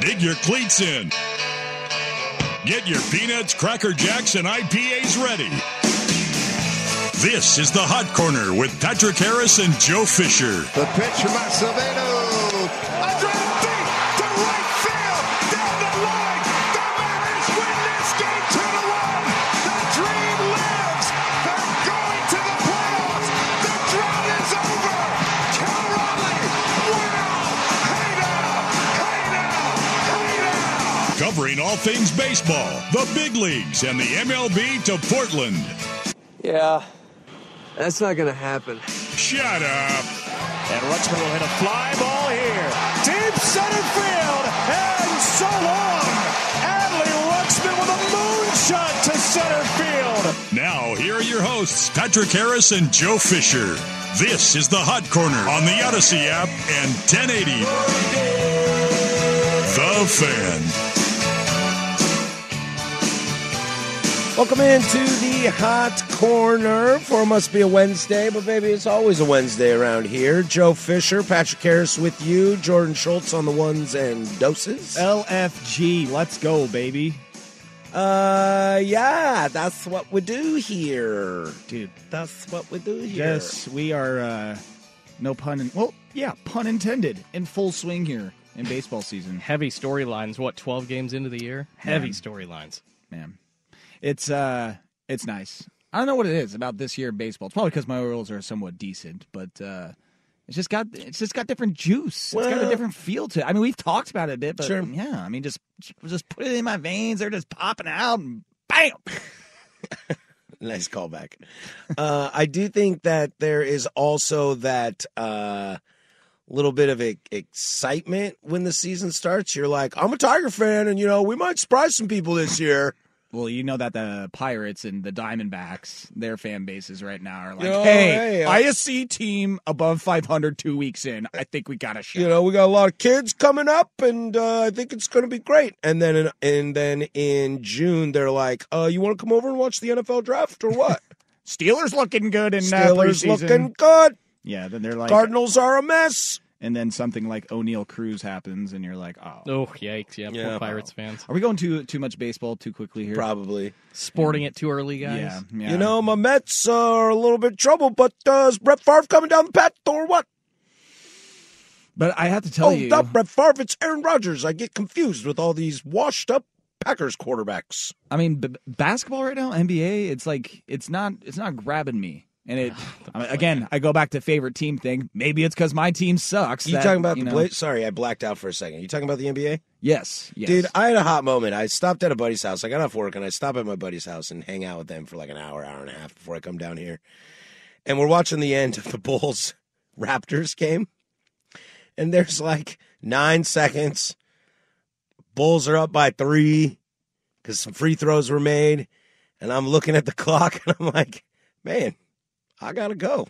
Dig your cleats in. Get your peanuts, cracker jacks, and IPAs ready. This is the Hot Corner with Patrick Harris and Joe Fisher. The pitch from Acevedo. All things baseball, the big leagues, and the MLB to Portland. Yeah, that's not gonna happen. Shut up. And Rutschman will hit a fly ball here. Deep center field. And so long. Adley Rutschman with a moonshot to center field. Now, here are your hosts, Patrick Harris and Joe Fisher. This is the Hot Corner on the Odyssey app and 1080. The Fan. Welcome into the hot corner for must be a Wednesday, but baby, it's always a Wednesday around here. Joe Fisher, Patrick Harris with you, Jordan Schultz on the ones and doses. LFG, let's go, baby. Uh, yeah, that's what we do here, Dude, That's what we do here. yes, we are, uh, no pun, in, well, yeah, pun intended, in full swing here in baseball season. heavy storylines. What, 12 games into the year? Heavy storylines. Man, it's, uh, it's nice. I don't know what it is about this year in baseball. It's probably because my Orioles are somewhat decent, but, uh, it's just got it's just got different juice. it's got a different feel to it. I mean, we've talked about it a bit, but Sure. yeah, I mean, just just put it in my veins. They're just popping out, and bam. Nice callback. uh, I do think that there is also that uh, little bit of e- excitement when the season starts. You're like, I'm a Tiger fan, and you know we might surprise some people this year. Well, you know that the Pirates and the Diamondbacks, their fan bases right now are like, Yo, hey, hey, uh, ISC team above 500 two weeks in. I think we got a shot. You know, we got a lot of kids coming up, and uh, I think it's going to be great. And then, in, and then in June, they're like, uh, "You want to come over and watch the NFL draft or what?" Steelers looking good in uh, Steelers preseason. looking good. Yeah, then they're like, Cardinals are a mess. And then something like Oneil Cruz happens, and you're like, oh. Oh, yikes. Yeah, Yeah. poor Pirates fans. Are we going too too much baseball too quickly here? Probably. Sporting it too early, guys. Yeah, yeah. You know, my Mets are a little bit trouble, but uh, is Brett Favre coming down the path or what? but I have to tell oh, you, not Brett Favre. It's Aaron Rodgers. I get confused with all these washed up Packers quarterbacks. I mean, b- basketball right now, NBA, it's like it's not it's not grabbing me. And it I mean, again, I go back to favorite team thing. Maybe it's because my team sucks. You that, talking about you the know- Blazers? Sorry, I blacked out for a second. You talking about the NBA? Yes, yes, Dude, I had a hot moment. I stopped at a buddy's house. I got off work and I stopped at my buddy's house and hang out with them for like an hour, hour and a half before I come down here. And we're watching the end of the Bulls Raptors game. And there's like nine seconds. Bulls are up by three because some free throws were made. And I'm looking at the clock and I'm like, man, I got to go.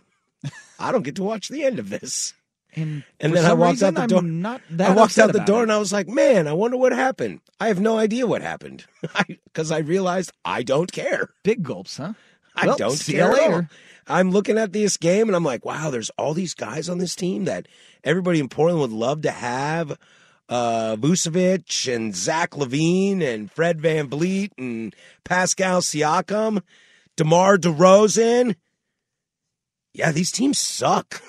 I don't get to watch the end of this. and, And then I walked reason, out the door. I walked out the door it. and I was like, man, I wonder what happened. I have no idea what happened because I, realized I don't care. big gulps, huh? I Well, don't see care you later. I'm looking at this game and I'm like, wow, there's all these guys on this team that everybody in Portland would love to have. Uh, Vucevic and Zach LaVine and Fred VanVleet and Pascal Siakam, DeMar DeRozan. Yeah, these teams suck.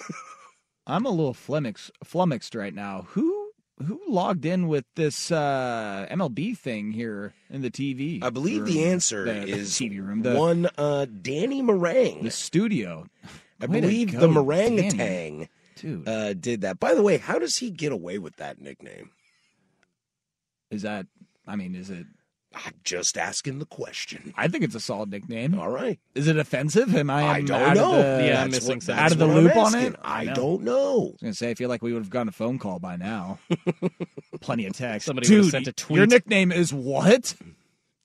I'm a little flummoxed, flummoxed right now. Who who logged in with this uh, MLB thing here in the TV? I believe room? the answer The- the is TV room. The, one uh, Danny Meringue. the studio. I Way believe the. Meringatang Dude, uh, did that. By the way, how does he get away with that nickname? is that? I mean, is it? I'm just asking the question. I think it's a solid nickname. All right. Is it offensive? Am I? I am don't out know. Of the, Yeah, I I'm was missing what- that's Out of the loop on it? I I know. don't know. gonna say I feel like we would have gotten a phone call by now. Plenty of text. Somebody Dude, sent a tweet. Your nickname is what?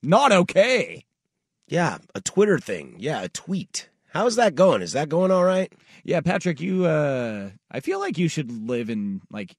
Not okay. Yeah, a Twitter thing. Yeah, a tweet. How's that going? Is that going all right? Yeah, Patrick, you uh I feel like you should live in like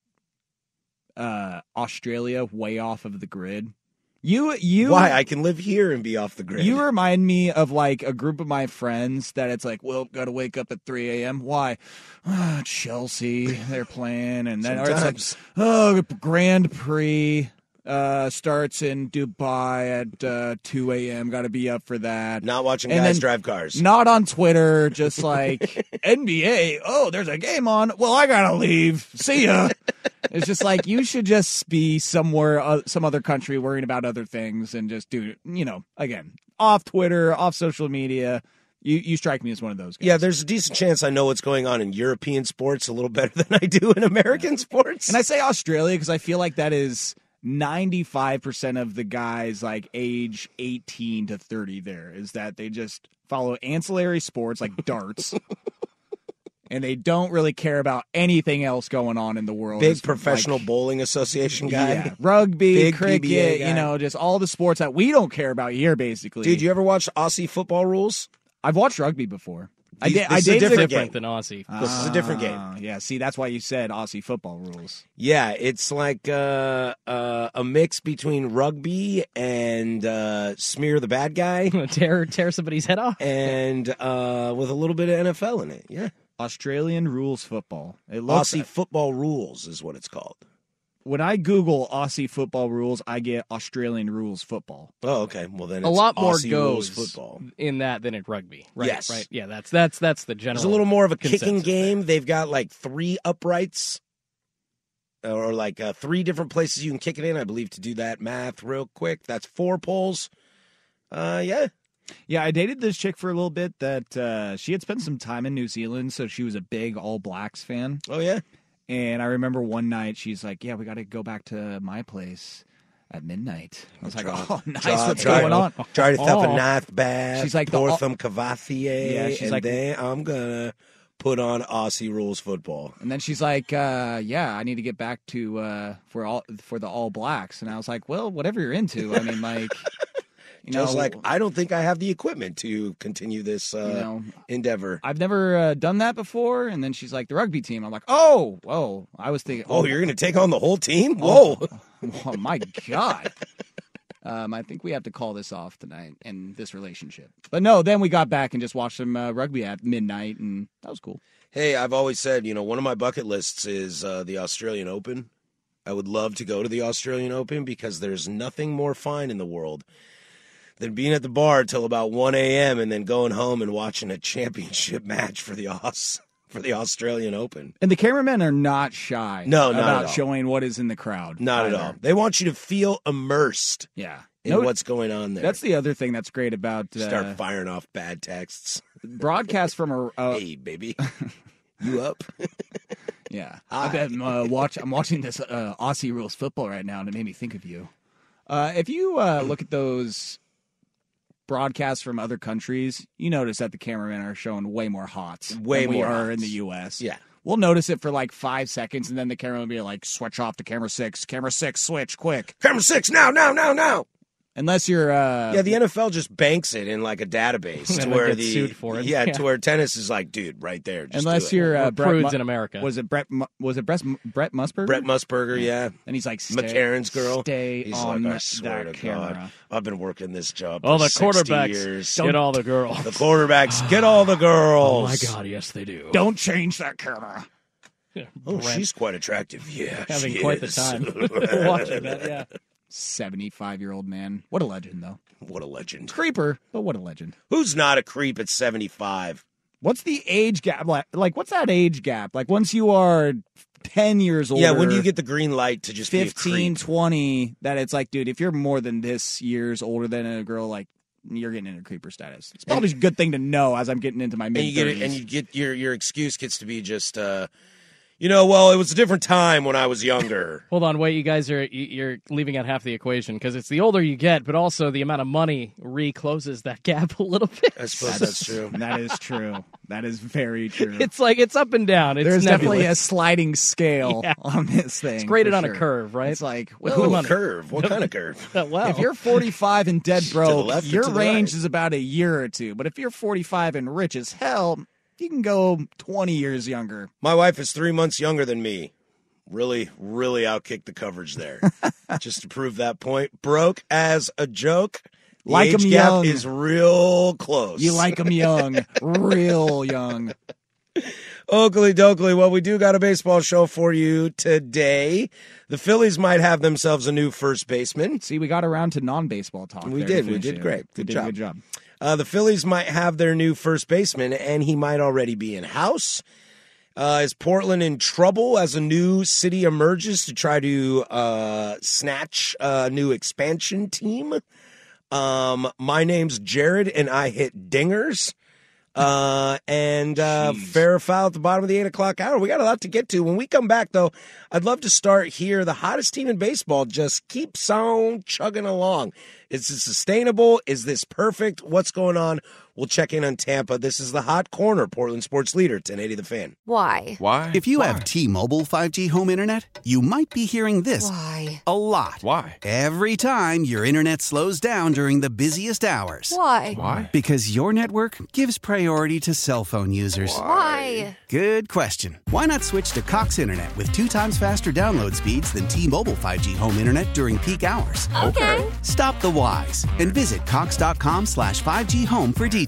uh Australia way off of the grid. You you Why? I can live here and be off the grid. You remind me of like a group of my friends that it's like, well, got to wake up at 3 a.m. Why? Ah, Chelsea, they're playing, and then or it's like, oh, Grand Prix uh, starts in Dubai at uh, 2 a.m. Got to be up for that. Not watching And guys drive cars. Not on Twitter, just like NBA. Oh, there's a game on. Well, I gotta leave. See ya. it's just like you should just be somewhere, uh, some other country, worrying about other things, and just do, you know, again, off Twitter, off social media. You you strike me as one of those guys. Yeah, there's a decent chance I know what's going on in European sports a little better than I do in American sports. And I say Australia because I feel like that is 95% of the guys like age 18 to 30 there is that they just follow ancillary sports like darts. and they don't really care about anything else going on in the world. Big It's professional like, bowling association guy. yeah, rugby, Big cricket, you know, just all the sports that we don't care about here basically. Dude, you ever watch Aussie football rules? I've watched rugby before. I These- did this I is a dated different a- different game. than Aussie. This is a different game. Ah, Yeah, see, that's why you said Aussie football rules. Yeah, it's like uh, uh, a mix between rugby and uh, smear the bad guy, tear tear somebody's head off. and uh, with a little bit of NFL in it. Yeah, Australian rules football. It looks Aussie football rules is what it's called. When I Google Aussie football rules, I get Australian rules football. Oh, okay. Well, then A lot more Aussie rules goes football. in that than in rugby. Right, Yes. right. Yeah, that's that's that's the general. There's a little more of a kicking consensus game. They've got like three uprights, or like uh, three different places you can kick it in. I believe to do that math real quick. That's four poles. Uh, yeah. Yeah, I dated this chick for a little bit that uh, she had spent some time in New Zealand, so she was a big All Blacks fan. Oh yeah. And I remember one night she's like, "Yeah, we got to go back to my place at midnight." I was like, Try- "Oh, nice. try- What's try- going on?" Try to Oh. a knife bath. She's like the- pour some Cavatier. Yeah, she's and like- then I'm gonna put on Aussie rules football. And then she's like, uh, "Yeah, I need to get back to uh, for all for the All Blacks." And I was like, "Well, whatever you're into. I mean, like, you know, Just like I don't think I have the equipment to continue this uh, you know, endeavor. I've never uh, done that before." And then she's like, "The rugby team." I'm like, "Oh, whoa!" I was thinking, Oh, you're gonna take on the whole team? Whoa! oh my god." Um, I think we have to call this off tonight and this relationship. But no, then we got back and just watched some uh, rugby at midnight, and that was cool. Hey, I've always said, you know, one of my bucket lists is uh, the Australian Open. I would love to go to the Australian Open because there's nothing more fine in the world than being at the bar till about 1 a.m. and then going home and watching a championship match for the Aus for the Australian Open. And the cameramen are not shy No, not about at all. showing what is in the crowd. Not at all. They want you to feel immersed Yeah. in No, what's going on there. That's the other thing that's great about uh, Start firing off bad texts. broadcast from a. Uh, hey, baby, you up? Yeah, I bet I'm, uh, watch. I'm watching this uh, Aussie rules football right now, and it made me think of you. Uh, if you uh, look at those broadcasts from other countries, you notice that the cameramen are showing way more hots Way than we more are in the U.S. Yeah. We'll notice it for like five seconds, and then the camera will be like, "Switch off to camera six, camera six, switch quick." Camera six now, now, now, now. Unless you're, uh, Yeah, the NFL just banks it in like a database to And where the sued for it. Yeah, Yeah. to where tennis is like, dude, right there. Just unless do it. you're uh, Brett prudes Mu- in America. Was it Brett? Mu- Was it Brett? Brett Musberger? Brett Musberger, yeah. And he's like, stay, McCarron's girl. Stay He's on like, I swear that to camera. God, I've been working this job. Oh, for the 60 quarterbacks years. get all the girls. The quarterbacks get all the girls. Oh my God, yes they do. Don't change that camera. Oh, Brent she's quite attractive. Yeah, having she quite the is. time watching that. Yeah. 75 year old man. What a legend, though. what a legend. Creeper, but what a legend. Who's not a creep at seventy-five? What's the age gap? Like, like what's that age gap? Like once you are 10 years old. Yeah, when do you get the green light to just be a 15, 20, that it's like, dude, if you're more than this years older than a girl, like, you're getting into creeper status. It's probably a good thing to know as I'm getting into my mid and you get and you get your your excuse gets to be just uh you know well it was a different time when i was younger Hold on, wait. You guys are you- you're leaving out half the equation because it's the older you get, but also the amount of money recloses that gap a little bit. i suppose that's true That is true. That is very true. It's like it's up and down. It's There's definitely a sliding scale Yeah. on this thing. It's graded for on a curve, right? It's like, With well, the Ooh, money. curve what kind of curve well, if you're 45 and dead To broke, your range right? is about a year or two. But if you're 45 and rich as hell, you can go 20 years younger. my wife is three months younger than me really really outkicked the coverage there just to prove that point broke as a joke the Like age gap young. is real close You like them young, real young. Oakley Dokley, well, we do got a baseball show for you today. The Phillies might have themselves a new first baseman. See, we got around to non-baseball talk. We did. We did it. great. We Good did job. a good job. Uh, the Phillies might have their new first baseman, and he might already be in house. Uh, is Portland in trouble as a new city emerges to try to uh, snatch a new expansion team? Um, my name's Jared, and I hit dingers. Uh, and uh, Jeez. fair or foul at the bottom of the eight o'clock hour. We got a lot to get to. When we come back, though, I'd love to start here. The hottest team in baseball just keeps on chugging along. Is this sustainable? Is this perfect? What's going on? We'll check in on Tampa. This is the Hot Corner, Portland sports leader, 1080 The Fan. Why? Why? If you have T-Mobile 5G home internet, you might be hearing this Why? a lot. Why? Every time your internet slows down during the busiest hours. Why? Why? Because your network gives priority to cell phone users. Why? Good question. Why not switch to Cox Internet with two times faster download speeds than T-Mobile 5G home internet during peak hours? Okay. Stop the whys and visit cox.com slash 5G home for details.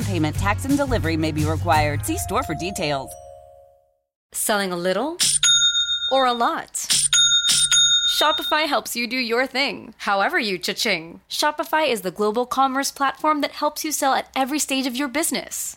payment, tax, and delivery may be required. See store for details. Selling a little or a lot? Shopify helps you do your thing, however you cha-ching. Shopify is the global commerce platform that helps you sell at every stage of your business.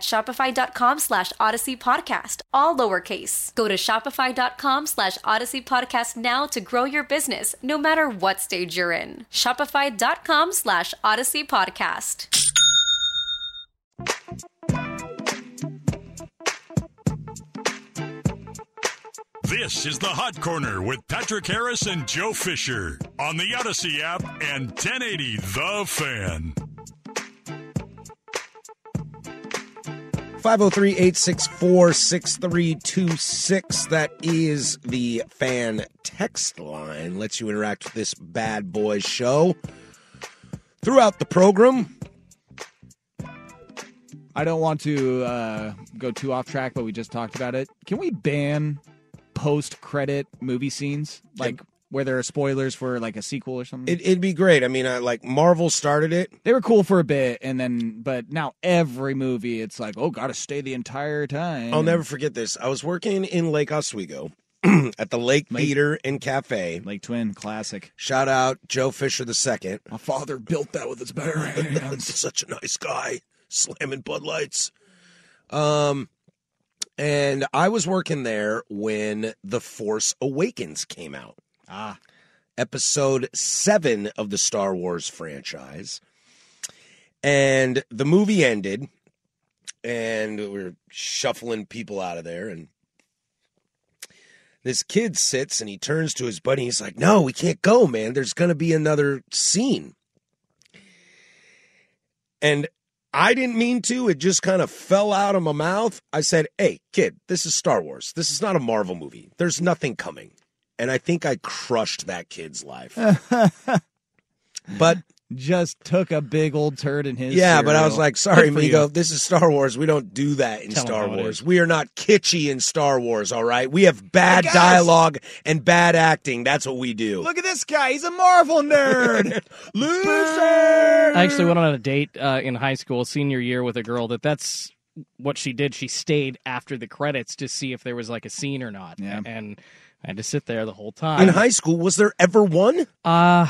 shopify.com slash odyssey podcast, all lowercase. Go to shopify.com slash odyssey podcast now to grow your business, no matter what stage you're in. Shopify.com slash odyssey podcast. This is the Hot Corner with Patrick Harris and Joe Fisher on the Odyssey app and 1080 The Fan. 503 864 6326. That is the fan text line. Lets you interact with this bad boy show throughout the program. I don't want to uh, go too off track, but we just talked about it. Can we ban post credit movie scenes? Like where there are spoilers for like a sequel or something. It, it'd be great. I mean, I, like Marvel started it. they were cool for a bit, and then but now every movie it's like, oh, gotta stay the entire time. I'll never forget this. I was working in Lake Oswego at the Lake Theater and Cafe. Lake Twin classic. Shout out Joe Fisher II. My father built that with his bare hands. Such a nice guy, slamming Bud Lights. Um, and I was working there when The Force Awakens came out. Ah, episode seven of the Star Wars franchise. And the movie ended, and we we're shuffling people out of there. And this kid sits and he turns to his buddy. He's like, No, we can't go, man. There's going to be another scene. And I didn't mean to. It just kind of fell out of my mouth. I said, Hey, kid, this is Star Wars. This is not a Marvel movie. There's nothing coming. And I think I crushed that kid's life. but just took a big old turd in his. yeah, but I was like, sorry, Good Migo, you. this is Star Wars. We don't do that in Tell 'em Star Wars. We are not kitschy in Star Wars, all right? We have bad guys! dialogue and bad acting. That's what we do. Look at this guy. He's a Marvel nerd. Loser! I actually went on a date uh, in high school, senior year, with a girl that that's what she did. She stayed after the credits to see if there was like a scene or not. Yeah. And I had to sit there the whole time. In high school, was there ever one? uh,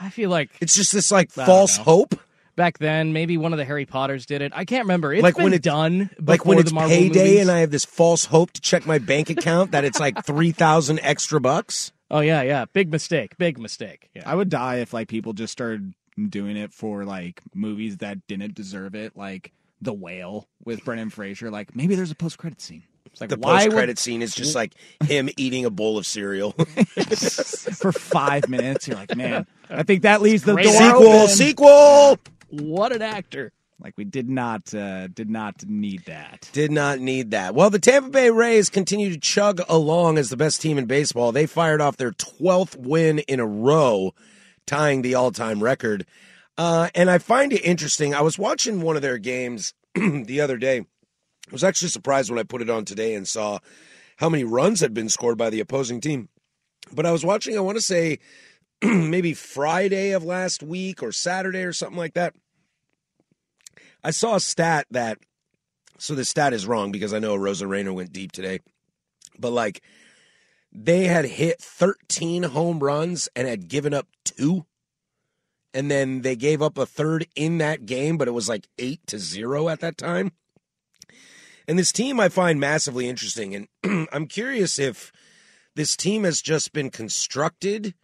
I feel like It's just this like I don't false know. hope. back then, maybe one of the Harry Potters did it. I can't remember. It's Like been when it's- done. Like when it's the Marvel payday movies. and I have this false hope to check my bank account that it's like 3,000 extra bucks. Oh yeah, yeah. Big mistake. Big mistake. Yeah. I would die if like people just started doing it for like movies that didn't deserve it, like The Whale with Brendan Fraser. Like maybe there's a post credit scene. It's like The why post credit would, scene is just like him eating a bowl of cereal. for five minutes you're like, man, I think that leaves the door sequel, open. sequel. What an actor. Like we did not uh, did not need that. Did not need that. Well, the Tampa Bay Rays continue to chug along as the best team in baseball. They fired off their 12th win in a row, tying the all time record. Uh, and I find it interesting. I was watching one of their games the other day. I was actually surprised when I put it on today and saw how many runs had been scored by the opposing team. But I was watching, I want to say maybe Friday of last week or Saturday or something like that. I saw a stat that so the stat is wrong because I know Arozarena went deep today. But like they had hit 13 home runs and had given up two. And then they gave up a third in that game, but it was like eight to zero at that time. And this team I find massively interesting. And I'm curious if this team has just been constructed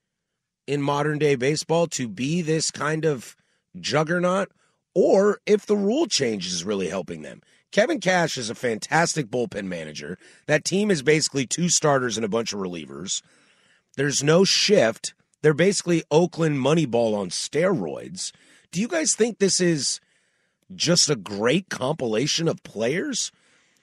in modern day baseball to be this kind of juggernaut or if the rule change is really helping them. Kevin Cash is a fantastic bullpen manager. That team is basically two starters and a bunch of relievers. There's no shift. They're basically Oakland Moneyball on steroids. Do you guys think this is just a great compilation of players,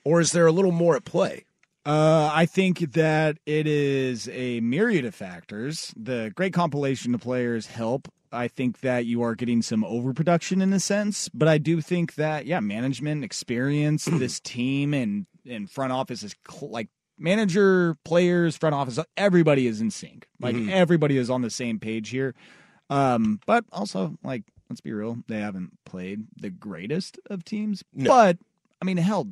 or is there a little more at play? Uh, I think that it is a myriad of factors. The great compilation of players help. I think that you are getting some overproduction in a sense, but I do think that yeah, management experience, this team and and front office is cl- like manager, players, front office, everybody is in sync. Like Mhm. everybody is on the same page here. Um, but also like let's be real, they haven't played the greatest of teams. No. But I mean, hell,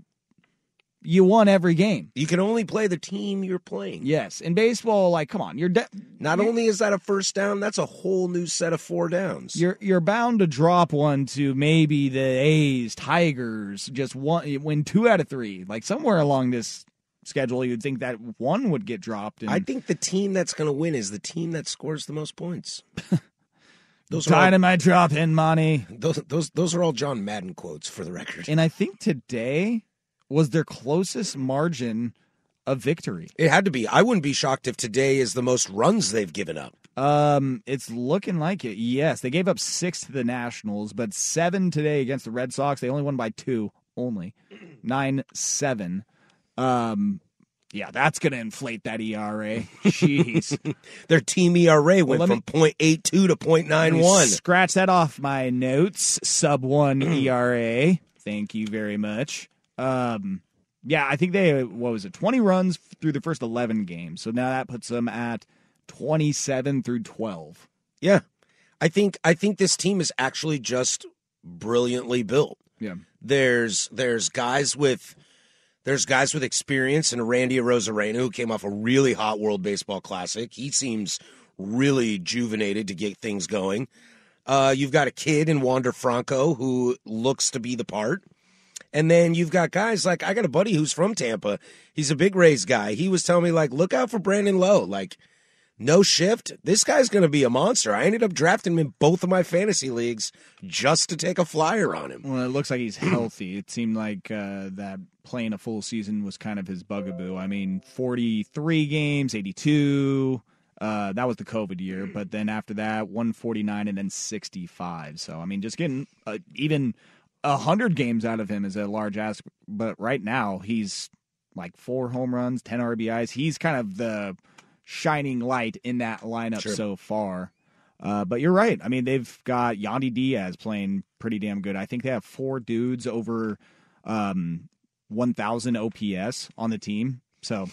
you won every game. You can only play the team you're playing. Yes, in baseball, like, come on, you're de- Not only is that a first down, that's a whole new set of four downs. you're you're bound to drop one to maybe the A's, Tigers, just one win two out of three. Like somewhere along this schedule, you'd think that one would get dropped. And I think the team that's going to win is the team that scores the most points. Those are all, dynamite drop in money. those those those are all John Madden quotes for the record. And I think today was their closest margin of victory. It had to be. I wouldn't be shocked if today is the most runs they've given up. Um, it's looking like it. Yes, they gave up six to the Nationals, but seven today against the Red Sox. They only won by two, only nine seven. Um, yeah, that's gonna inflate that ERA. Jeez, Their team ERA went let from .82 to Let me .91. Scratch that off my notes. Sub one ERA. Thank you very much. Um, yeah, I think they what was it? Twenty runs through the first eleven games. So now that puts them at 27 through 12. Yeah. I think I think this team is actually just brilliantly built. Yeah. There's there's guys with there's guys with experience and Randy Arozarena who came off a really hot World Baseball Classic. He seems really juvenated to get things going. Uh, you've got a kid in Wander Franco who looks to be the part. And then you've got guys like I got a buddy who's from Tampa. He's a big Rays guy. He was telling me like, look out for Brandon Lowe. Like, no shift. This guy's going to be a monster. I ended up drafting him in both of my fantasy leagues just to take a flyer on him. Well, it looks like he's healthy. it seemed like uh, that playing a full season was kind of his bugaboo. I mean, 43 games, 82. Uh, that was the COVID year, but then after that, 149 and then 65. So I mean, just getting uh, even hundred games out of him is a large ask. But right now, he's like four home runs, 10 RBIs. He's kind of the shining light in that lineup Sure. so far. Uh, but you're right. I mean, they've got Yandy Diaz playing pretty damn good. I think they have four dudes over um, 1,000 OPS on the team. So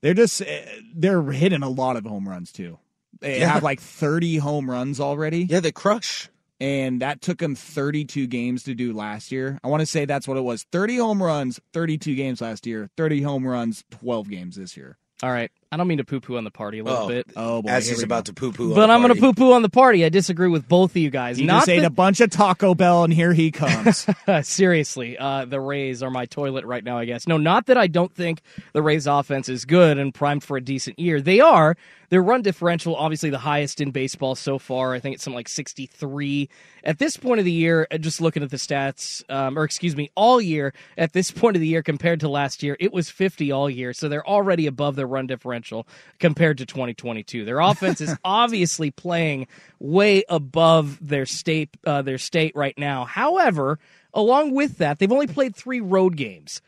they're just eh, they're hitting a lot of home runs too. They Yeah. have like 30 home runs already. Yeah, they crush. And that took him 32 games to do last year. I want to say that's what it was. 30 home runs, 32 games last year. 30 home runs, 12 games this year. All right. I don't mean to poo poo on the party a little Oh, bit. Oh, boy, As here he's about go. to poo poo. But I'm going to poo poo on the party. I disagree with both of you guys. He Not just ate that- a bunch of Taco Bell, and here he comes. Seriously, uh, the Rays are my toilet right now, I guess. No, not that I don't think the Rays offense is good and primed for a decent year. They are. Their run differential, obviously the highest in baseball so far. I think it's something like 63. At this point of the year, uh, just looking at the stats, um, or excuse me, all year, at this point of the year compared to last year, it was 50 all year. So they're already above their run differential compared to 2022. Their offense is obviously playing way above their state, uh, their state right now. However, along with that, they've only played three road games.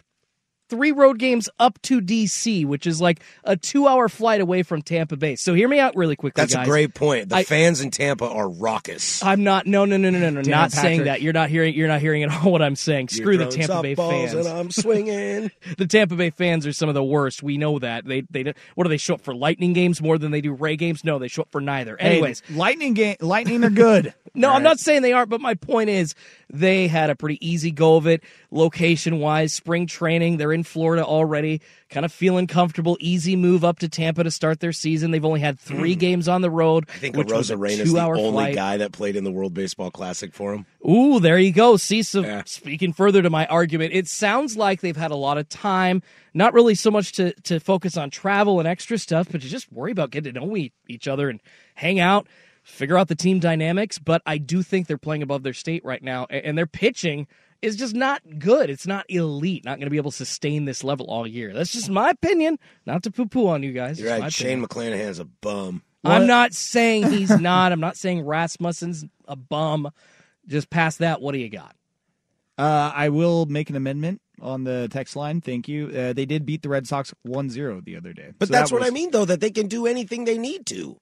Three road games up to DC, which is like a two-hour flight away from Tampa Bay. So hear me out really quickly, That's guys. a great point. The I- fans in Tampa are raucous. I'm not. No, no, no, no, no, no. Damn, Not saying that. You're not hearing. You're not hearing at all what I'm saying. Screw You're the Tampa Bay softballs fans. And I'm swinging. the Tampa Bay fans are some of the worst. We know that. They they what do they show up for Lightning games more than they do Ray games? No, they show up for neither. Hey, Anyways, lightning game, lightning are good. no, All I'm not saying they aren't, but my point is they had a pretty easy go of it location wise. Spring training, they're in Florida already, kind of feeling comfortable. Easy move up to Tampa to start their season. They've only had three hmm. games on the road, I think which Rosa is the only flight. guy that played in the World Baseball Classic for him. Ooh, there you go. See, so Yeah. speaking further to my argument, it sounds like they've had a lot of time, not really so much to, to focus on travel and extra stuff, but to just worry about getting to know each other and hang out, figure out the team dynamics. But I do think they're playing above their state right now, and they're pitching is just not good. It's not elite. Not going to be able to sustain this level all year. That's just my opinion. Not to poo poo on you guys. You're my right. Shane opinion. McClanahan's a bum. I'm not saying he's not. I'm not saying Rasmussen's a bum. Just past that, what do you got? Uh, I will make an amendment on the text line. Thank you. Uh, they did beat the Red Sox 1-0 the other day. But So that's that what I mean, though, that they can do anything they need to.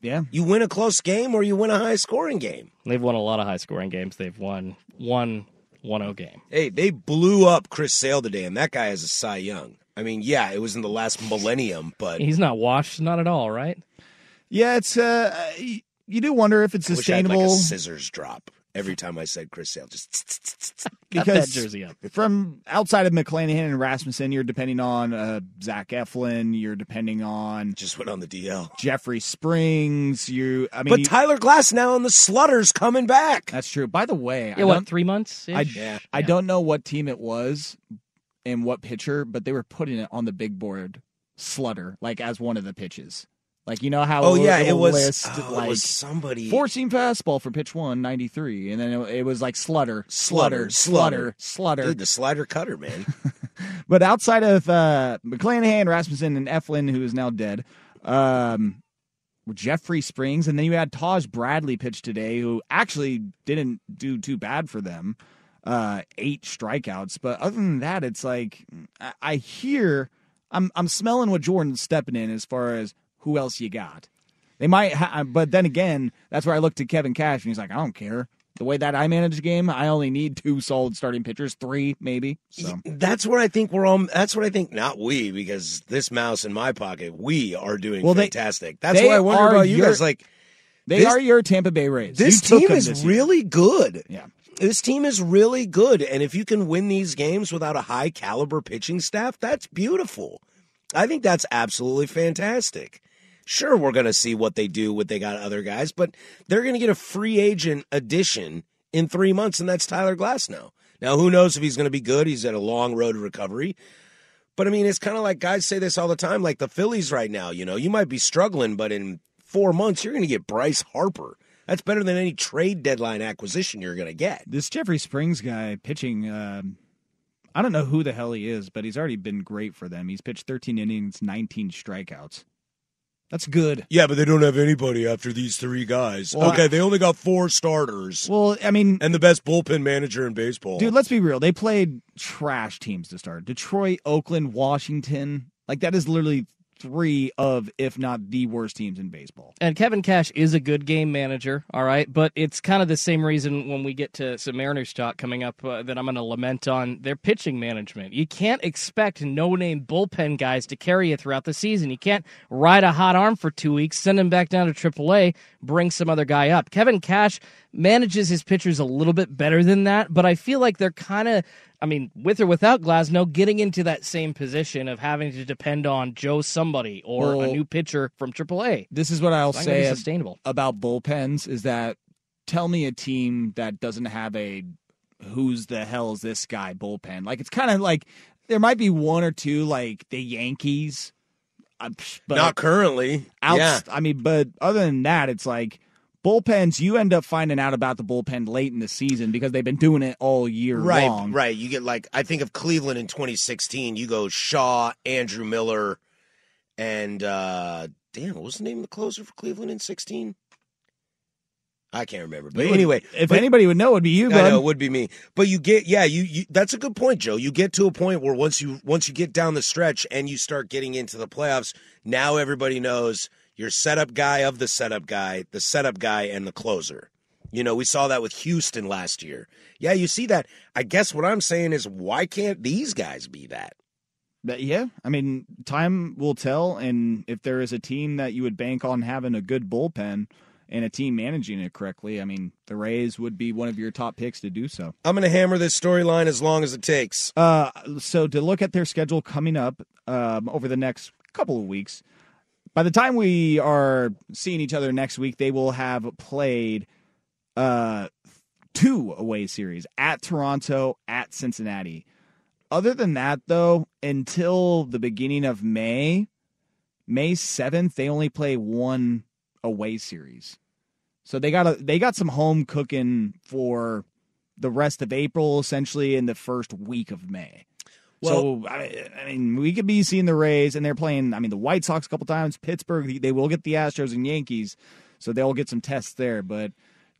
Yeah. You win a close game or you win a high scoring game. They've won a lot of high scoring games. They've won one 1-0 game. Hey, they blew up Chris Sale today, and that guy is a Cy Young. I mean, yeah, it was in the last millennium, but He's not washed, not at all, right? Yeah, it's uh, you do wonder if it's I wish I had like sustainable a scissors drop every time I said Chris Sale. Just Got because that jersey up. from outside of McClanahan and Rasmussen, you're depending on uh, Zach Eflin. You're depending on just went on the DL. Jeffrey Springs. You, I mean, But Tyler Glasnow on the Slutter's coming back. that's true. By the way, I went three months? I, Yeah. I don't know what team it was and what pitcher, but they were putting it on the big board, Slutter, like as one of the pitches. Like you know how Oh yeah, it it'll was. list, oh, like it was somebody. four seam fastball for pitch one, 93. and then it, it was like Slutter, Slutter, Slutter, Slutter, Slutter. Dude, the slider cutter, man. But outside of uh, McClanahan, Rasmussen, and Eflin, who is now dead, um, Jeffrey Springs, and then you had Taj Bradley pitch today, who actually didn't do too bad for them. Uh, eight strikeouts, but other than that, it's like I, I hear I'm I'm smelling what Jordan's stepping in as far as who else you got. They might, ha- uh, but then again, that's where I look to Kevin Cash, and he's like, I don't care. the way that I manage the game, I only need two solid starting pitchers, three maybe. So That's where I think we're all. That's what I think. Not we, because this mouse in my pocket, we are doing Well, they- fantastic. That's they why I wonder about you guys. Like they this- are your Tampa Bay Rays. This You team is this really good. Yeah. This team is really good. And if you can win these games without a high caliber pitching staff, that's beautiful. I think that's absolutely fantastic. Sure, we're going to see what they do with they got other guys, but they're going to get a free agent addition in three months, and that's Tyler Glasnow. Now, who knows if he's going to be good? He's at a long road to recovery. But I mean, it's kind of like guys say this all the time, like the Phillies right now. You know, you might be struggling, but in four months, you're going to get Bryce Harper. That's better than any trade deadline acquisition you're going to get. This Jeffrey Springs guy pitching. Um, I don't know who the hell he is, but he's already been great for them. He's pitched 13 innings, 19 strikeouts. That's good. Yeah, but they don't have anybody after these three guys. Well, okay, they only got four starters Well, I mean, and the best bullpen manager in baseball. dude, let's be real. They played trash teams to start. Detroit, Oakland, Washington. Like that is literally three of, if not the worst teams in baseball. And Kevin Cash is a good game manager, all right, but it's kind of the same reason when we get to some Mariners talk coming up uh, that I'm going to lament on their pitching management. You can't expect no-name bullpen guys to carry you throughout the season. You can't ride a hot arm for two weeks, send him back down to AAA, bring some other guy up. Kevin Cash manages his pitchers a little bit better than that, but I feel like they're kind of I mean, with or without Glasnow, getting into that same position of having to depend on Joe somebody or a new pitcher from AAA. This is what I'll It's not gonna be say sustainable. about bullpens is that tell me a team that doesn't have a who's the hell is this guy bullpen. Like it's kind of like there might be one or two like the Yankees, uh, but Not currently. outs- yeah. I mean, but other than that, it's like bullpens. You end up finding out about the bullpen late in the season because they've been doing it all year Right, long. right. You get like I think of Cleveland in 2016. You go Shaw, Andrew Miller, and uh damn, what was the name of the closer for Cleveland in 16? I can't remember. But anyway, if but- anybody would know, it'd be you, I know it would be me. But you get yeah, you, you that's a good point, Joe. You get to a point where once you once you get down the stretch and you start getting into the playoffs, now everybody knows your setup guy of the setup guy, the setup guy and the closer. You know, we saw that with Houston last year. Yeah, you see that. I guess what I'm saying is why can't these guys be that? But yeah, I mean, time will tell. And if there is a team that you would bank on having a good bullpen and a team managing it correctly, I mean, the Rays would be one of your top picks to do so. I'm going to hammer this storyline as long as it takes. Uh, so to look at their schedule coming up um, over the next couple of weeks, by the time we are seeing each other next week, they will have played uh, two away series at Toronto, at Cincinnati. Other than that, though, until the beginning of May, May seventh, they only play one away series. So they got a, they got some home cooking for the rest of April, essentially, in the first week of May. So I, I mean, we could be seeing the Rays, and they're playing. I mean, the White Sox a couple times, Pittsburgh. They will get the Astros and Yankees, so they'll get some tests there. But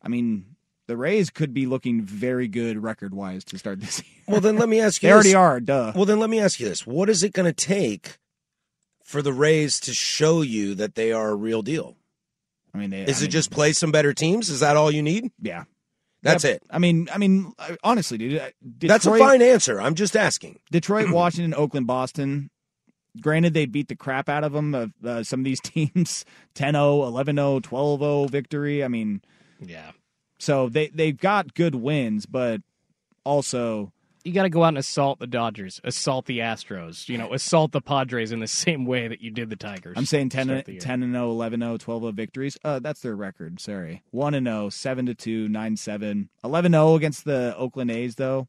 I mean, the Rays could be looking very good record wise to start this year. Well, then let me ask you They already are, duh. Well, then let me ask you this. What is it going to take for the Rays to show you that they are a real deal? I mean, they, Is I it mean, just play some better teams? Is that all you need? Yeah, That's Yep. it. I mean, I mean, honestly, dude, uh, Detroit, That's a fine answer. I'm just asking. Detroit, Washington, Oakland, Boston. Granted, they beat the crap out of them. Of uh, some of these teams, 10-0, 11-0, 12-0 victory. I mean, Yeah. so they they've got good wins, but also You got to go out and assault the Dodgers, assault the Astros, you know, assault the Padres in the same way that you did the Tigers. I'm saying to 10 start and the year. 10 and 0, 11 0, 12 0 victories. Uh, that's their record. Sorry, 1 and 0, 7 to 2, 9 7, 11 0 against the Oakland A's though.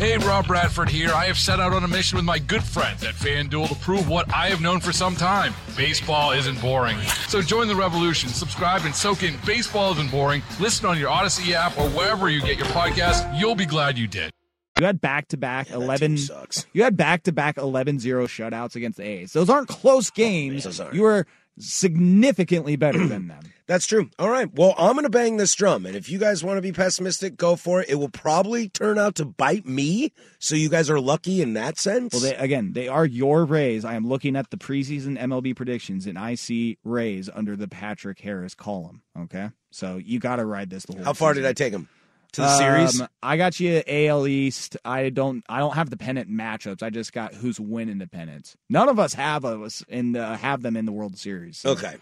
Hey, Rob Bradford here. I have set out on a mission with my good friends at FanDuel to prove what I have known for some time baseball isn't boring. So join the revolution. Subscribe and soak in Baseball Isn't Boring. Listen on your Odyssey app or wherever you get your podcast. You'll be glad you did. You had back to back 11 You had back to back 11-0 shutouts against the A's. Those aren't close games. You were significantly better than them. That's true. All right. Well, I'm going to bang this drum. And if you guys want to be pessimistic, go for it. It will probably turn out to bite me. So you guys are lucky in that sense. Well, they, again, they are your Rays. I am looking at the preseason MLB predictions, and I see Rays under the Patrick Harris column. Okay. So you got to ride this the whole How far season. did I take them? To the series? Um, I got you AL East. I don't. I don't have the pennant matchups. I just got who's winning the pennants. None of us have us in the, have them in the World Series. So- Okay.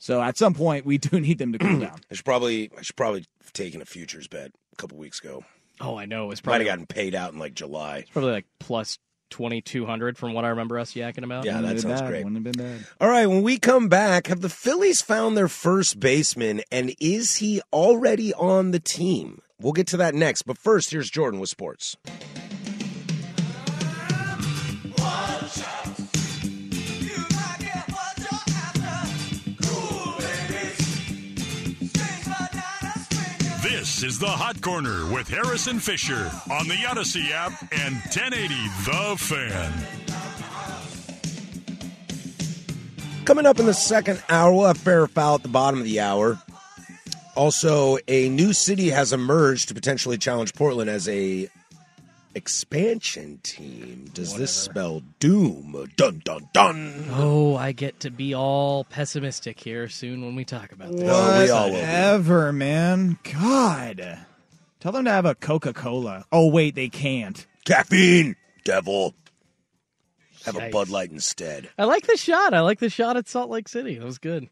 So at some point, we do need them to cool down. I should probably I should probably have taken a futures bet a couple weeks ago. Oh, I know. It's Might have probably gotten paid out in like July. it's probably like plus twenty two hundred from what I remember us yakking about. Yeah, that sounds great. Wouldn't have been bad. All right, when we come back, have the Phillies found their first baseman, and is he already on the team? We'll get to that next, but first, here's Jordan with sports. This is the Hot Corner with Harris and Fisher on the Odyssey app and 1080 The Fan. Coming up in the second hour, we'll have fair foul at the bottom of the hour. Also, a new city has emerged to potentially challenge Portland as a expansion team. Does this spell doom? Dun dun dun. Oh, I get to be all pessimistic here soon when we talk about this. Whatever, man. God. Tell them to have a Coca Cola. Oh, wait, they can't. Caffeine, devil. Have a Bud Light instead. I like the shot. I like the shot at Salt Lake City. That was good.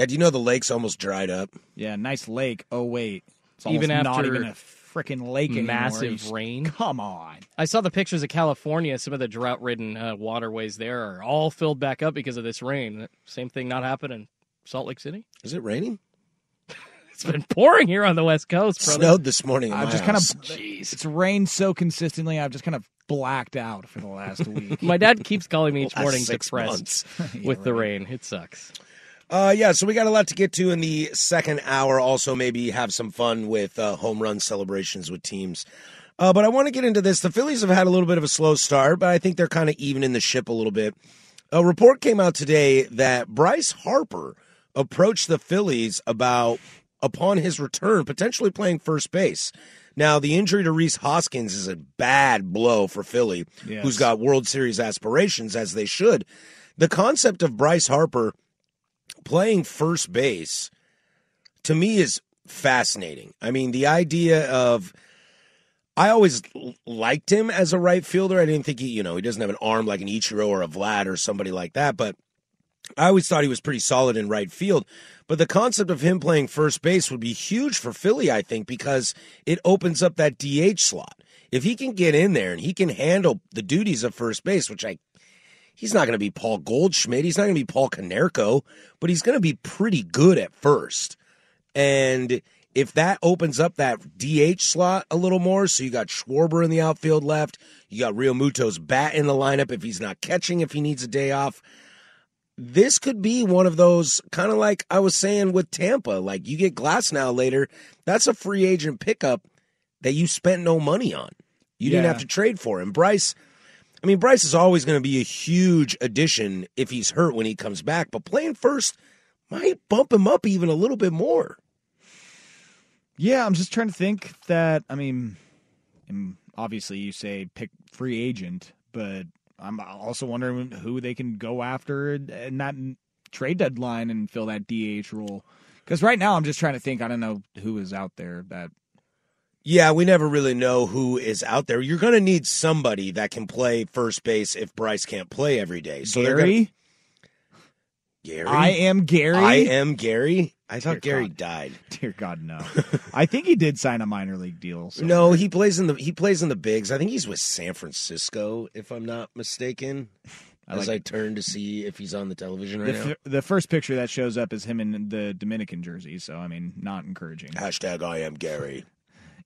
Yeah, do you know the lake's almost dried up? Yeah, nice lake. Oh, wait. It's Even almost not after even a freaking lake anymore. massive He's- rain. Come on. I saw the pictures of California. Some of the drought-ridden uh, waterways there are all filled back up because of this rain. Same thing not happening Salt Lake City. Is it raining? It's been pouring here on the West Coast. Brother. Snowed this morning. in I've my just kind house. of. It's rained so consistently, I've just kind of blacked out for the last week. My dad keeps calling me each Last morning six depressed months. with the rain. It sucks. Uh, yeah, so we got a lot to get to in the second hour. Also, maybe have some fun with uh, home run celebrations with teams. Uh, but I want to get into this. The Phillies have had a little bit of a slow start, but I think they're kind of evening the ship a little bit. A report came out today that Bryce Harper approached the Phillies about upon his return potentially playing first base. Now, the injury to Rhys Hoskins is a bad blow for Philly, Yes. who's got World Series aspirations as they should. The concept of Bryce Harper playing first base to me is fascinating. I mean, the idea of I always liked him as a right fielder. I didn't think he, you know, he doesn't have an arm like an Ichiro or a Vlad or somebody like that, but I always thought he was pretty solid in right field. But the concept of him playing first base would be huge for Philly, I think, because it opens up that DH slot. If he can get in there and he can handle the duties of first base, which I he's not going to be Paul Goldschmidt, he's not going to be Paul Konerko, but he's going to be pretty good at first. And if that opens up that DH slot a little more, so you got Schwarber in the outfield left, you got Realmuto's bat in the lineup if he's not catching, if he needs a day off. This could be one of those kind of like I was saying with Tampa. Like you get Glasnow later, that's a free agent pickup that you spent no money on. You didn't have to trade for him. Bryce, I mean, Bryce is always going to be a huge addition if he's hurt when he comes back, but playing first might bump him up even a little bit more. Yeah, I'm just trying to think that. I mean, obviously you say pick free agent, but I'm also wondering who they can go after in that trade deadline and fill that DH role. Because right now I'm just trying to think. I don't know who is out there that Yeah, we never really know who is out there. You're going to need somebody that can play first base if Bryce can't play every day. So Gary. gonna- Gary. I am Gary. I am Gary. I thought Dear Gary God. died. Dear God, no. I think he did sign a minor league deal. So. No, he plays in the he plays in the bigs. I think he's with San Francisco, if I'm not mistaken. I As like- I turn to see if he's on the television The, right now. the first picture that shows up is him in the Dominican jersey, so I mean, not encouraging. Hashtag I am Gary.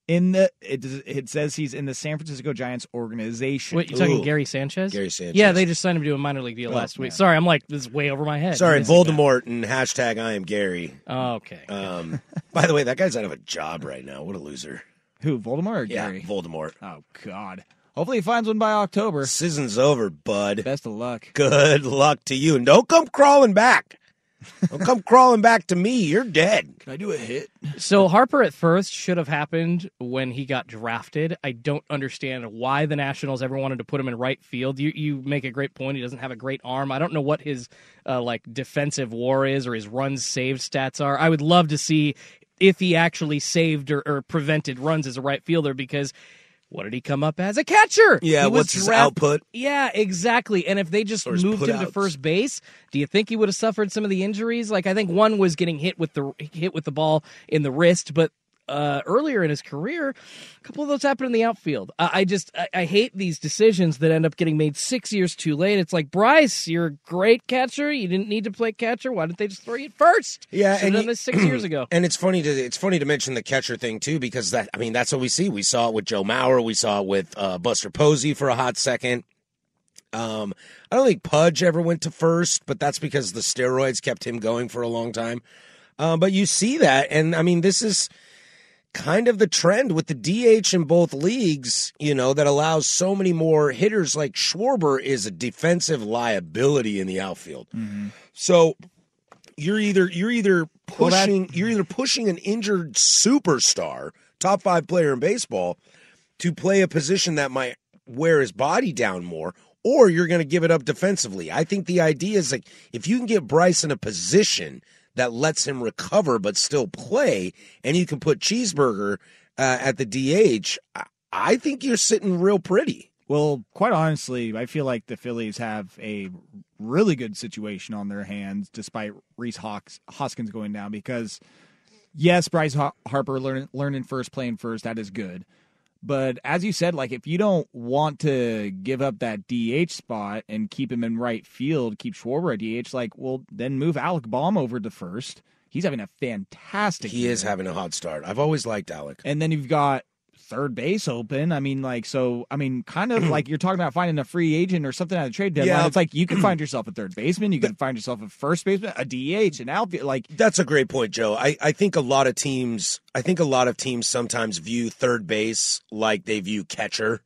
In the it it says he's in the San Francisco Giants organization. Wait, you talking Gary Sanchez? Gary Sanchez. Yeah, they just signed him to a minor league deal Oh, last week. man. Sorry, I'm like this is way over my head. Sorry, Voldemort and hashtag I am Gary. Oh, okay. Um, by the way, that guy's out of a job right now. What a loser. Who Voldemort or Yeah, Gary? Voldemort. Oh God. Hopefully he finds one by October. Season's over, bud. Best of luck. Good luck to you. And don't come crawling back. Don't come crawling back to me. You're dead. Can I do a hit? So Harper at first should have happened when he got drafted. I don't understand why the Nationals ever wanted to put him in right field. You you make a great point. He doesn't have a great arm. I don't know what his uh, like defensive war is or his runs saved stats are. I would love to see if he actually saved or, or prevented runs as a right fielder because what did he come up as? A catcher. Yeah, what's his draft- output? Yeah, exactly. And if they just Or his moved him to putouts. first base, do you think he would have suffered some of the injuries? Like I think one was getting hit with the hit with the ball in the wrist, but uh, earlier in his career, a couple of those happened in the outfield. I, I just I, I hate these decisions that end up getting made six years too late. It's like Bryce, you're a great catcher. You didn't need to play catcher. Why didn't they just throw you at first? Yeah, Should've and done this six years ago. And it's funny to it's funny to mention the catcher thing too because that I mean that's what we see. We saw it with Joe Mauer. We saw it with uh, Buster Posey for a hot second. Um, I don't think Pudge ever went to first, but that's because the steroids kept him going for a long time. Uh, but you see that, and I mean this is kind of the trend with the DH in both leagues, you know, that allows so many more hitters. Like Schwarber is a defensive liability in the outfield. Mm-hmm. So you're either you're either Well, that- pushing you're either pushing an injured superstar, top five player in baseball, to play a position that might wear his body down more, or you're going to give it up defensively. I think the idea is like if you can get Bryce in a position that lets him recover but still play, and you can put Cheeseburger uh, at the DH, I, think you're sitting real pretty. Well, quite honestly, I feel like the Phillies have a really good situation on their hands, despite Rhys Hawks, Hoskins going down. Because yes, Bryce Harper learn, learning first, playing first, that is good. But as you said, like if you don't want to give up that DH spot and keep him in right field, keep Schwarber at DH, like well, then move Alec Bohm over to first. He's having a fantastic. He is having a hot start. I've always liked Alec. And then you've got third base open. I mean, like, so, I mean, kind of like you're talking about finding a free agent or something at a trade deadline. Yeah. It's like you can find yourself a third baseman, you can find yourself a first baseman, a DH, an outfield. Like, That's a great point, Joe. I, I think a lot of teams I think a lot of teams sometimes view third base like they view catcher.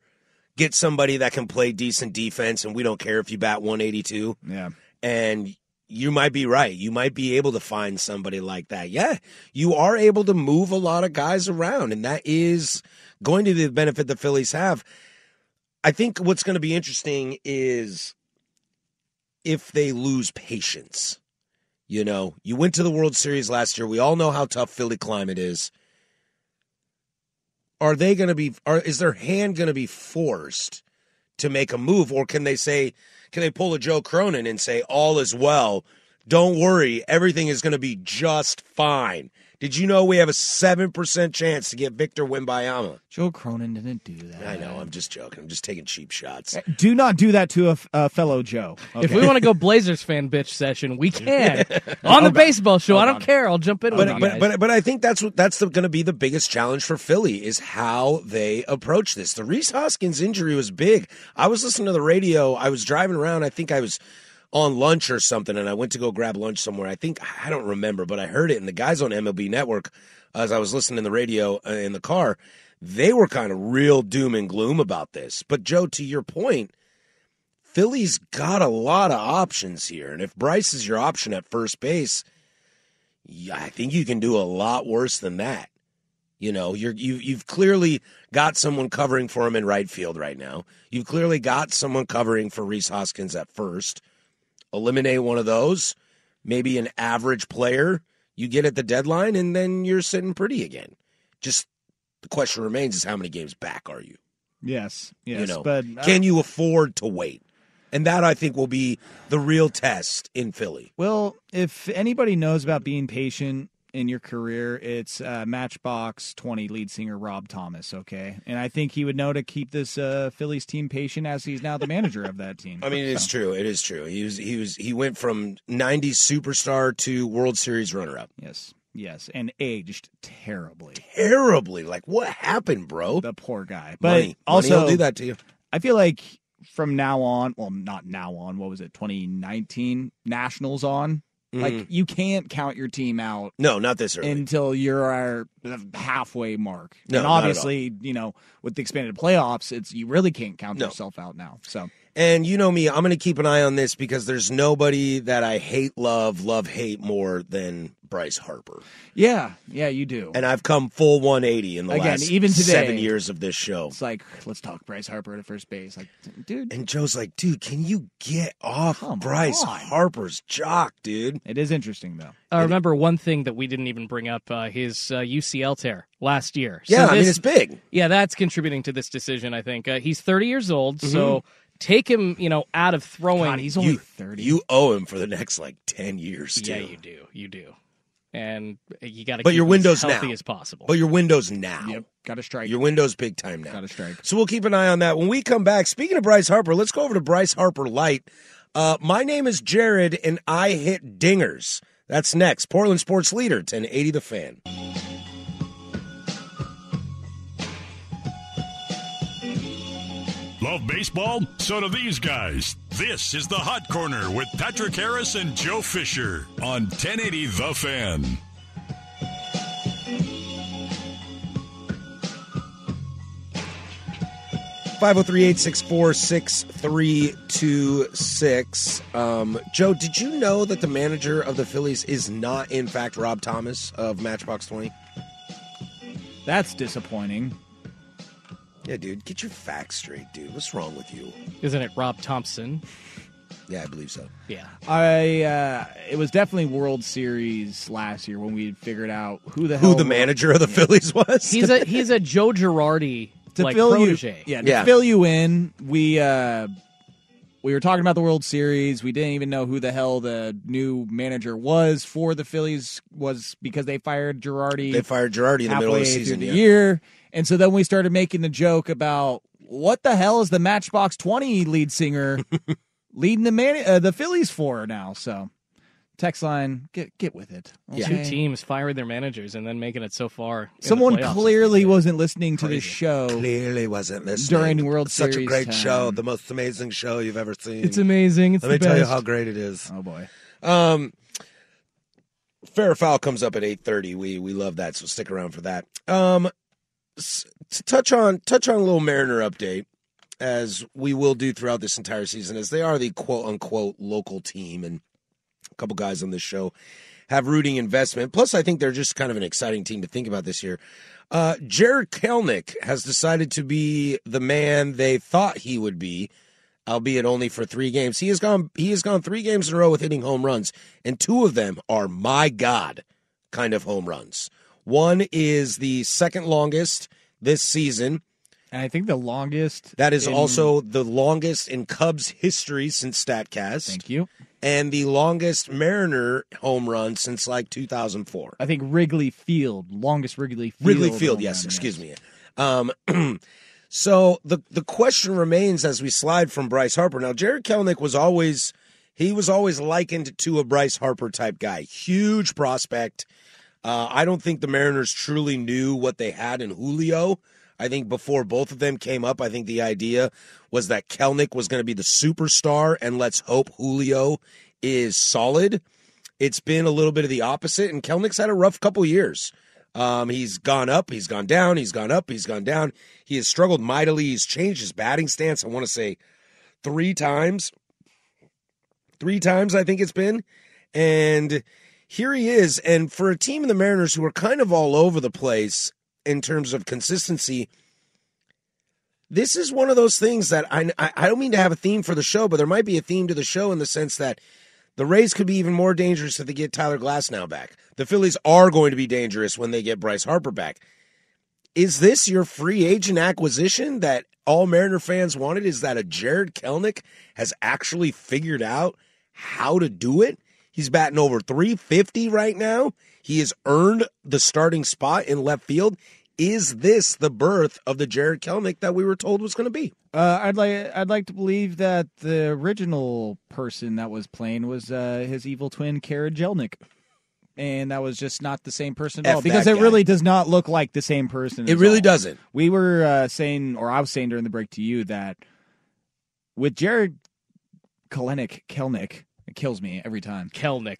Get somebody that can play decent defense and we don't care if you bat 182. yeah. And you might be right. You might be able to find somebody like that. Yeah, you are able to move a lot of guys around, and that is going to be the benefit the Phillies have. I think what's going to be interesting is if they lose patience. You know, you went to the World Series last year. We all know how tough Philly climate is. Are they going to be? Are is their hand going to be forced to make a move, or can they say, can they pull a Joe Cronin and say all is well? Don't worry, everything is going to be just fine. Did you know we have a seven percent chance to get Victor Wembanyama? Joe Cronin didn't do that. I know. I'm just joking. I'm just taking cheap shots. Eh, do not do that to a uh, fellow Joe. If we want to go Blazers fan bitch session, we can on the baseball show. I don't care. I'll jump in with But you but, guys. but but I think that's what that's going to be the biggest challenge for Philly is how they approach this. The Rhys Hoskins injury was big. I was listening to the radio. I was driving around. I think I was on lunch or something, and I went to go grab lunch somewhere. I think I don't remember, but I heard it. And the guys on MLB Network, as I was listening to the radio uh, in the car, they were kind of real doom and gloom about this. But Joe, to your point. Philly's got a lot of options here. And if Bryce is your option at first base, yeah, I think you can do a lot worse than that. You know, you're you you've clearly got someone covering for him in right field right now. You've clearly got someone covering for Rhys Hoskins at first. Eliminate one of those, maybe an average player you get at the deadline, and then you're sitting pretty again. Just the question remains is how many games back are you? Yes, yes, you know, but uh, can you afford to wait? And that I think will be the real test in Philly. Well, if anybody knows about being patient in your career, it's uh, Matchbox 20 lead singer Rob Thomas, okay? And I think he would know to keep this uh, Phillies team patient as he's now the manager of that team. I mean, it's true. It is true. He was he was he went from '90s superstar to World Series runner-up. Yes, yes, and aged terribly. Terribly. Like, what happened, bro? The poor guy. But Money. Money also will do that to you. I feel like from now on, well, not now on, what was it, 2019 Nationals on? Like Mhm. you can't count your team out No, not this early. until you're the halfway mark. No, and not at all. obviously, you know, with the expanded playoffs, it's you really can't count No. yourself out now. So And you know me, I'm going to keep an eye on this because there's nobody that I hate, love, love, hate more than Bryce Harper. yeah, yeah, you do. And I've come full 180 in the Again, last even today- seven years of this show. It's like let's talk Bryce Harper at first base. Like, dude, And Joe's like, dude, can you get off Bryce on. Harper's jock, dude? it is interesting though. I remember one thing that we didn't even bring up: uh, his uh, UCL tear last year. Yeah, I mean, it's big. Yeah, that's contributing to this decision. I think uh, he's 30 years old, so take him, you know, out of throwing. God, he's only you, thirty. You owe him for the next like 10 years, too. yeah, you do, you do, and you got to. But your window's as healthy now. as possible. But your window's now. Yep, got to strike. Your window's big time now. Got to strike. So we'll keep an eye on that. When we come back, speaking of Bryce Harper, let's go over to Bryce Harper Light. Uh, my name is Jared, and I hit dingers. That's next. Portland Sports Leader, 1080 The Fan. Love baseball? So do these guys. This is the Hot Corner with Patrick Harris and Joe Fisher on 1080 The Fan. Five zero three eight six four six three two six. Um, Joe, did you know that the manager of the Phillies is not, in fact, Rob Thomas of Matchbox 20? That's disappointing. Yeah, dude, get your facts straight, dude. What's wrong with you? Isn't it Rob Thompson? Yeah, I believe so. Yeah. I uh it was definitely World Series last year when we figured out who the Who hell the manager of the Phillies was? He's a he's a Joe Girardi to like fill protege. you. Yeah, to Yeah. fill you in, we uh we were talking about the World Series. We didn't even know who the hell the new manager was for the Phillies was because they fired Girardi. They fired Girardi in the middle of the halfway season. through Yeah. the year. And so then we started making the joke about what the hell is the Matchbox 20 lead singer leading the man uh, the Phillies for now. So text line, get get with it. Yeah. Two teams firing their managers and then making it so far. Someone playoffs. clearly wasn't listening to this show. Clearly wasn't listening. During World series Such a great time. show. The most amazing show you've ever seen. It's amazing. It's Let me the tell you how great it is. Oh boy. Um, Fair or Foul comes up at eight thirty. We we love that, so stick around for that. Um, s- to touch on touch on a little Mariner update, as we will do throughout this entire season, as they are the quote unquote local team, and a couple guys on this show have rooting investment. Plus, I think they're just kind of an exciting team to think about this year. Uh, Jarred Kelnick has decided to be the man they thought he would be albeit only for three games. He has gone he has gone three games in a row with hitting home runs, and two of them are my God kind of home runs. One is the second longest this season. And I think the longest That is in- also the longest in Cubs history since Statcast. Thank you. And the longest Mariner home run since like 2004. I think Wrigley Field, longest Wrigley Field. Wrigley Field, yes, excuse me. Um, so the the question remains as we slide from Bryce Harper. Now, Jarred Kelnick was always he was always likened to a Bryce Harper type guy, huge prospect. Uh, I don't think the Mariners truly knew what they had in Julio. I think before both of them came up, I think the idea was that Kelnick was going to be the superstar, and let's hope Julio is solid. It's been a little bit of the opposite, and Kelnick's had a rough couple years. Um, he's gone up, he's gone down, he's gone up, he's gone down. He has struggled mightily. He's changed his batting stance, I want to say three times. Three times, I think it's been. And here he is. And for a team of the Mariners who are kind of all over the place, in terms of consistency. This is one of those things that I, I don't mean to have a theme for the show, but there might be a theme to the show in the sense that the Rays could be even more dangerous if they get Tyler Glasnow back. The Phillies are going to be dangerous when they get Bryce Harper back. Is this your free agent acquisition that all Mariner fans wanted? Is that a Jarred Kelnick has actually figured out how to do it? He's batting over 350 right now. He has earned the starting spot in left field. Is this the birth of the Jarred Kelnick that we were told was going to be? Uh, I'd like I'd like to believe that the original person that was playing was uh, his evil twin Kara Jelnick. And that was just not the same person at F all because it guy. really does not look like the same person. It really all. doesn't. We were uh, saying, or I was saying during the break to you that with Jarred Kalenic, Kelnick, it kills me every time. Kelnick.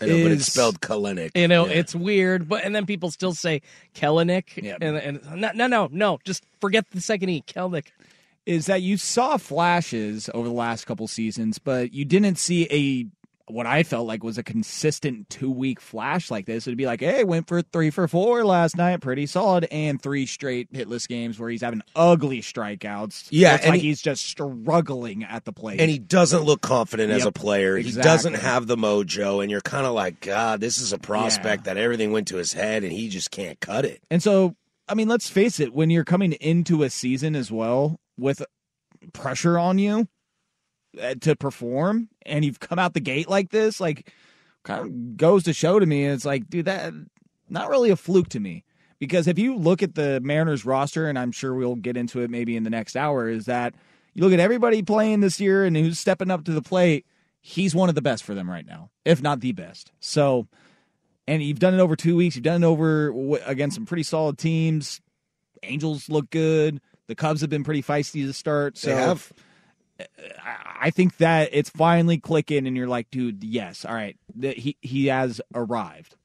I know, but it's Is- spelled Kalenic. You know, Yeah. it's weird, but and then people still say Kellenick. Yeah. And, and no, no, no, no, just forget the second E. Kelnick. is that you saw flashes over the last couple seasons, but you didn't see a what I felt like was a consistent two week flash like this. It'd be like, hey, went for three for four last night, pretty solid, and three straight hitless games where he's having ugly strikeouts. Yeah, and like he- he's just struggling at the plate. and he doesn't look confident as a player. He doesn't have the mojo, and you're kind of like, God, this is a prospect that everything went to his head, and he just can't cut it. And so, I mean, let's face it, when you're coming into a season as well with pressure on you Uh, to perform and you've come out the gate like this, like kind of goes to show to me it's like, dude, that not really a fluke to me. Because if you look at the Mariners roster, and I'm sure we'll get into it maybe in the next hour, is that you look at everybody playing this year and who's stepping up to the plate, he's one of the best for them right now, if not the best. So, and you've done it over two weeks. You've done it over against some pretty solid teams. Angels look good. The Cubs have been pretty feisty to start. So They have. I think that it's finally clicking, and you're like, dude, yes, all right, he he has arrived.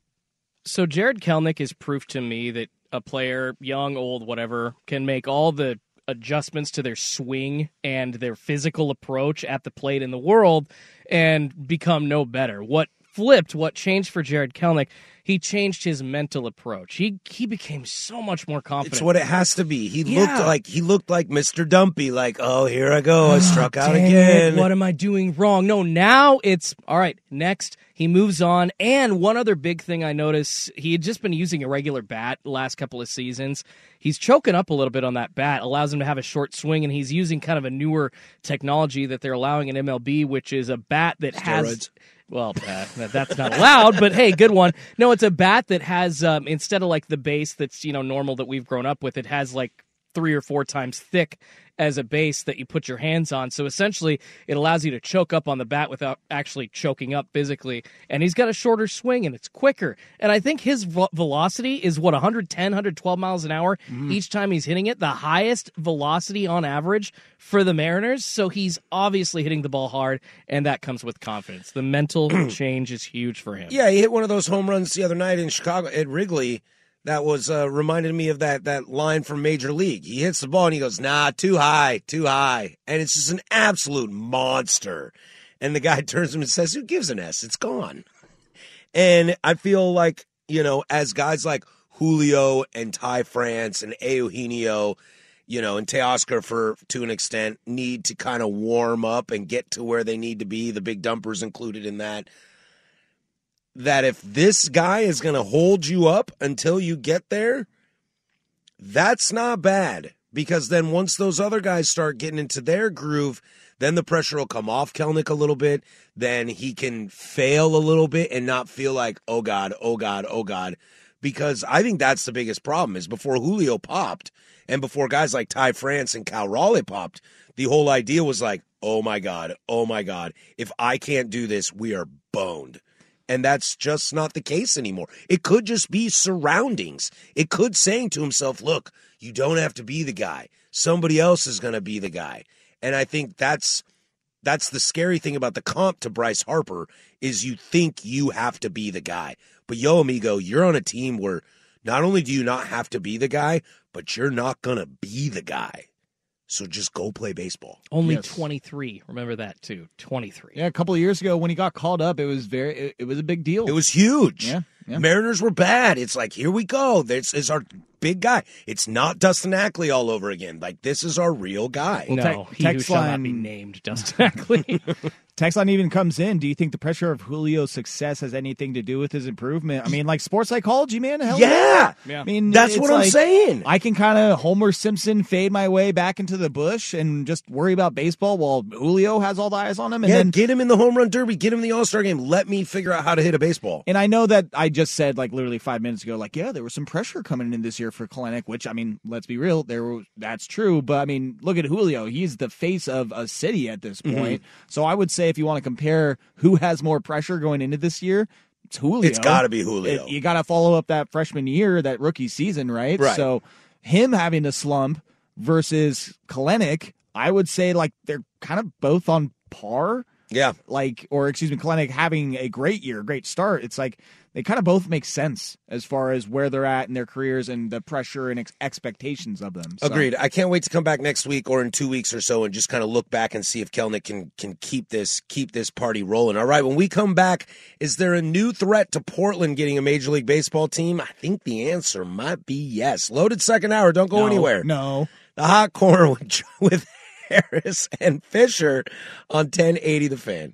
So Jarred Kelnick is proof to me that a player, young, old, whatever, can make all the adjustments to their swing and their physical approach at the plate in the world and become no better. What flipped, what changed for Jarred Kelnick, he changed his mental approach. He he became so much more confident. It's what it has to be. He Yeah. looked like he looked like Mr. Dumpy, like, oh, here I go, I oh, struck out again. it, what am I doing wrong? No, now it's all right. Next, he moves on. And one other big thing I notice, he had just been using a regular bat last couple of seasons. He's choking up a little bit on that bat, allows him to have a short swing, and he's using kind of a newer technology that they're allowing in MLB, which is a bat that has. Well, uh, that's not allowed, but hey, good one. No, it's a bat that has um, instead of like the base that's you know normal that we've grown up with, it has like three or four times thick as a base that you put your hands on. So essentially, it allows you to choke up on the bat without actually choking up physically. And he's got a shorter swing and it's quicker. And I think his vo- velocity is what 110, 112 miles an hour mm-hmm. each time he's hitting it, the highest velocity on average for the Mariners. So he's obviously hitting the ball hard, and that comes with confidence. The mental change is huge for him. Yeah, he hit one of those home runs the other night in Chicago at Wrigley. That was uh, reminded me of that that line from Major League. He hits the ball and he goes, "Nah, too high, too high," and it's just an absolute monster. And the guy turns him and says, "Who gives an S? It's gone." And I feel like you know, as guys like Julio and Ty France and Eugenio, you know, and Teoscar for to an extent need to kind of warm up and get to where they need to be. The big dumpers included in that that if this guy is going to hold you up until you get there, that's not bad. Because then once those other guys start getting into their groove, then the pressure will come off Kelnick a little bit. Then he can fail a little bit and not feel like, oh God, oh God, oh God. Because I think that's the biggest problem is before Julio popped and before guys like Ty France and Cal Raleigh popped, the whole idea was like, oh my God, oh my God. If I can't do this, we are boned. And that's just not the case anymore. It could just be surroundings. It could saying to himself, look, you don't have to be the guy. Somebody else is going to be the guy. And I think that's that's the scary thing about the comp to Bryce Harper is you think you have to be the guy. But yo amigo, you're on a team where not only do you not have to be the guy, but you're not going to be the guy. So just go play baseball. Only Yes. 23. Remember that too. 23. Yeah, a couple of years ago when he got called up, it was very it, it was a big deal. It was huge. Yeah, yeah. Mariners were bad. It's like here we go. This is our big guy. It's not Dustin Ackley all over again. Like this is our real guy. no, te- he who text shall not line- be named Dustin Ackley. Text line even comes in. Do you think the pressure of Julio's success has anything to do with his improvement? I mean, like sports psychology, man. Hell Yeah. I mean, That's it's what I'm like, saying. I can kind of Homer Simpson fade my way back into the bush and just worry about baseball while Julio has all the eyes on him. And yeah, then get him in the home run derby, get him in the All Star game. Let me figure out how to hit a baseball. And I know that I just said like literally five minutes ago, like yeah, there was some pressure coming in this year for Kalenic, which I mean, let's be real, there was, that's true. But I mean, look at Julio; he's the face of a city at this Mhm. point. So I would say if you want to compare who has more pressure going into this year, it's Julio. It's gotta be Julio. It- you got to follow up that freshman year, that rookie season, right? Right. So him having a slump versus Kalenic, I would say like they're kind of both on par Yeah. like or excuse me Kalenic having a great year great start it's like they kind of both make sense as far as where they're at in their careers and the pressure and ex- expectations of them So- Agreed. I can't wait to come back next week or in two weeks or so and just kind of look back and see if Kelnick can can keep this keep this party rolling. All right, when we come back, is there a new threat to Portland getting a Major League Baseball team? I think the answer might be yes. Loaded second hour. Don't go No, anywhere. no The hot corner with with Harris and Fisher on 1080 The Fan.